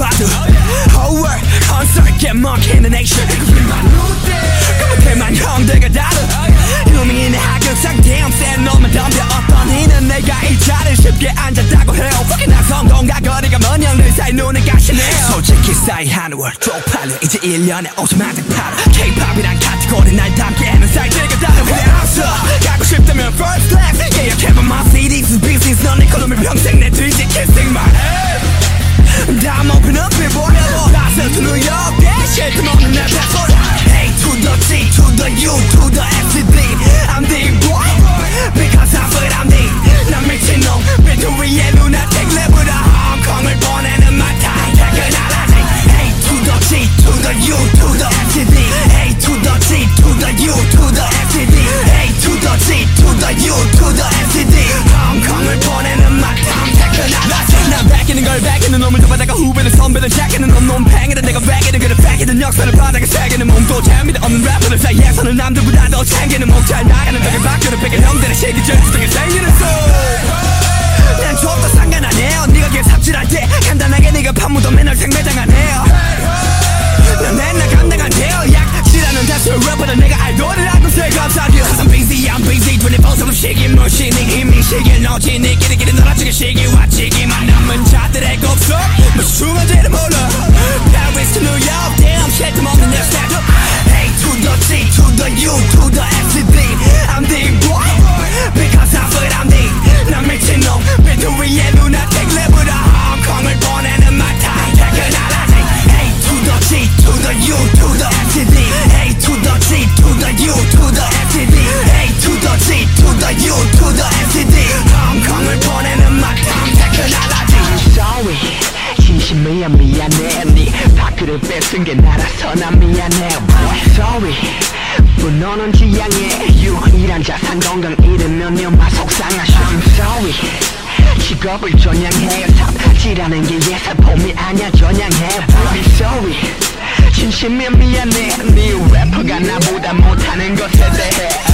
봐도 Whole world concert 먹히는 액션 이만 우대 그 밑에만 형들과 다른 유명인 하극상 damn 센 놈을 덤벼. 어떤 이는 내가 이 자리에 쉽게 앉았다고 해요. 특히나 성동과 거리가 먼 형들 사이 눈에 가시네요. 솔직히 싸이 한월 쪽팔려. 이제 1년에 5천만 장 팔아. K-POP이란 카테고리 날 담게 하는 사이즈가 다른 회사 가고 싶 새기는 몸도 재미도 없는 래퍼들 사이에서는 남들보다 더 챙기는 목잘 나가는 적을 밖으로 베낀 형들의 시기 절수등에 생기는 소난 좁다 상관 안 해요. 네가 길 삽질할 때 간단하게 네가 판무도 맨날 생매장 안 해요. 난 맨날 감당 안 돼요. 약질하는 다수 래퍼들 내가 알도를 알고 새 감사해요 I'm busy I'm busy. 24-7 시기 무시 네 힘이 시기 너지. 네 끼리끼리 놀아주기 시기 와치기만 남은 자들의 곡속. 무슨 중간지를 몰라. Paris 미안해 네 파크를 뺏은 게 나라서 난 미안해. Boy sorry. 분노는 지향해. 유일한 자산 건강 잃으면 네마 속상하 I'm sorry. 직업을 전향해. 삽질하는 게 예사폼이 아니야. 전향해. Boy sorry. 진심이야 미안해. 네 래퍼가 나보다 못하는 것에 대해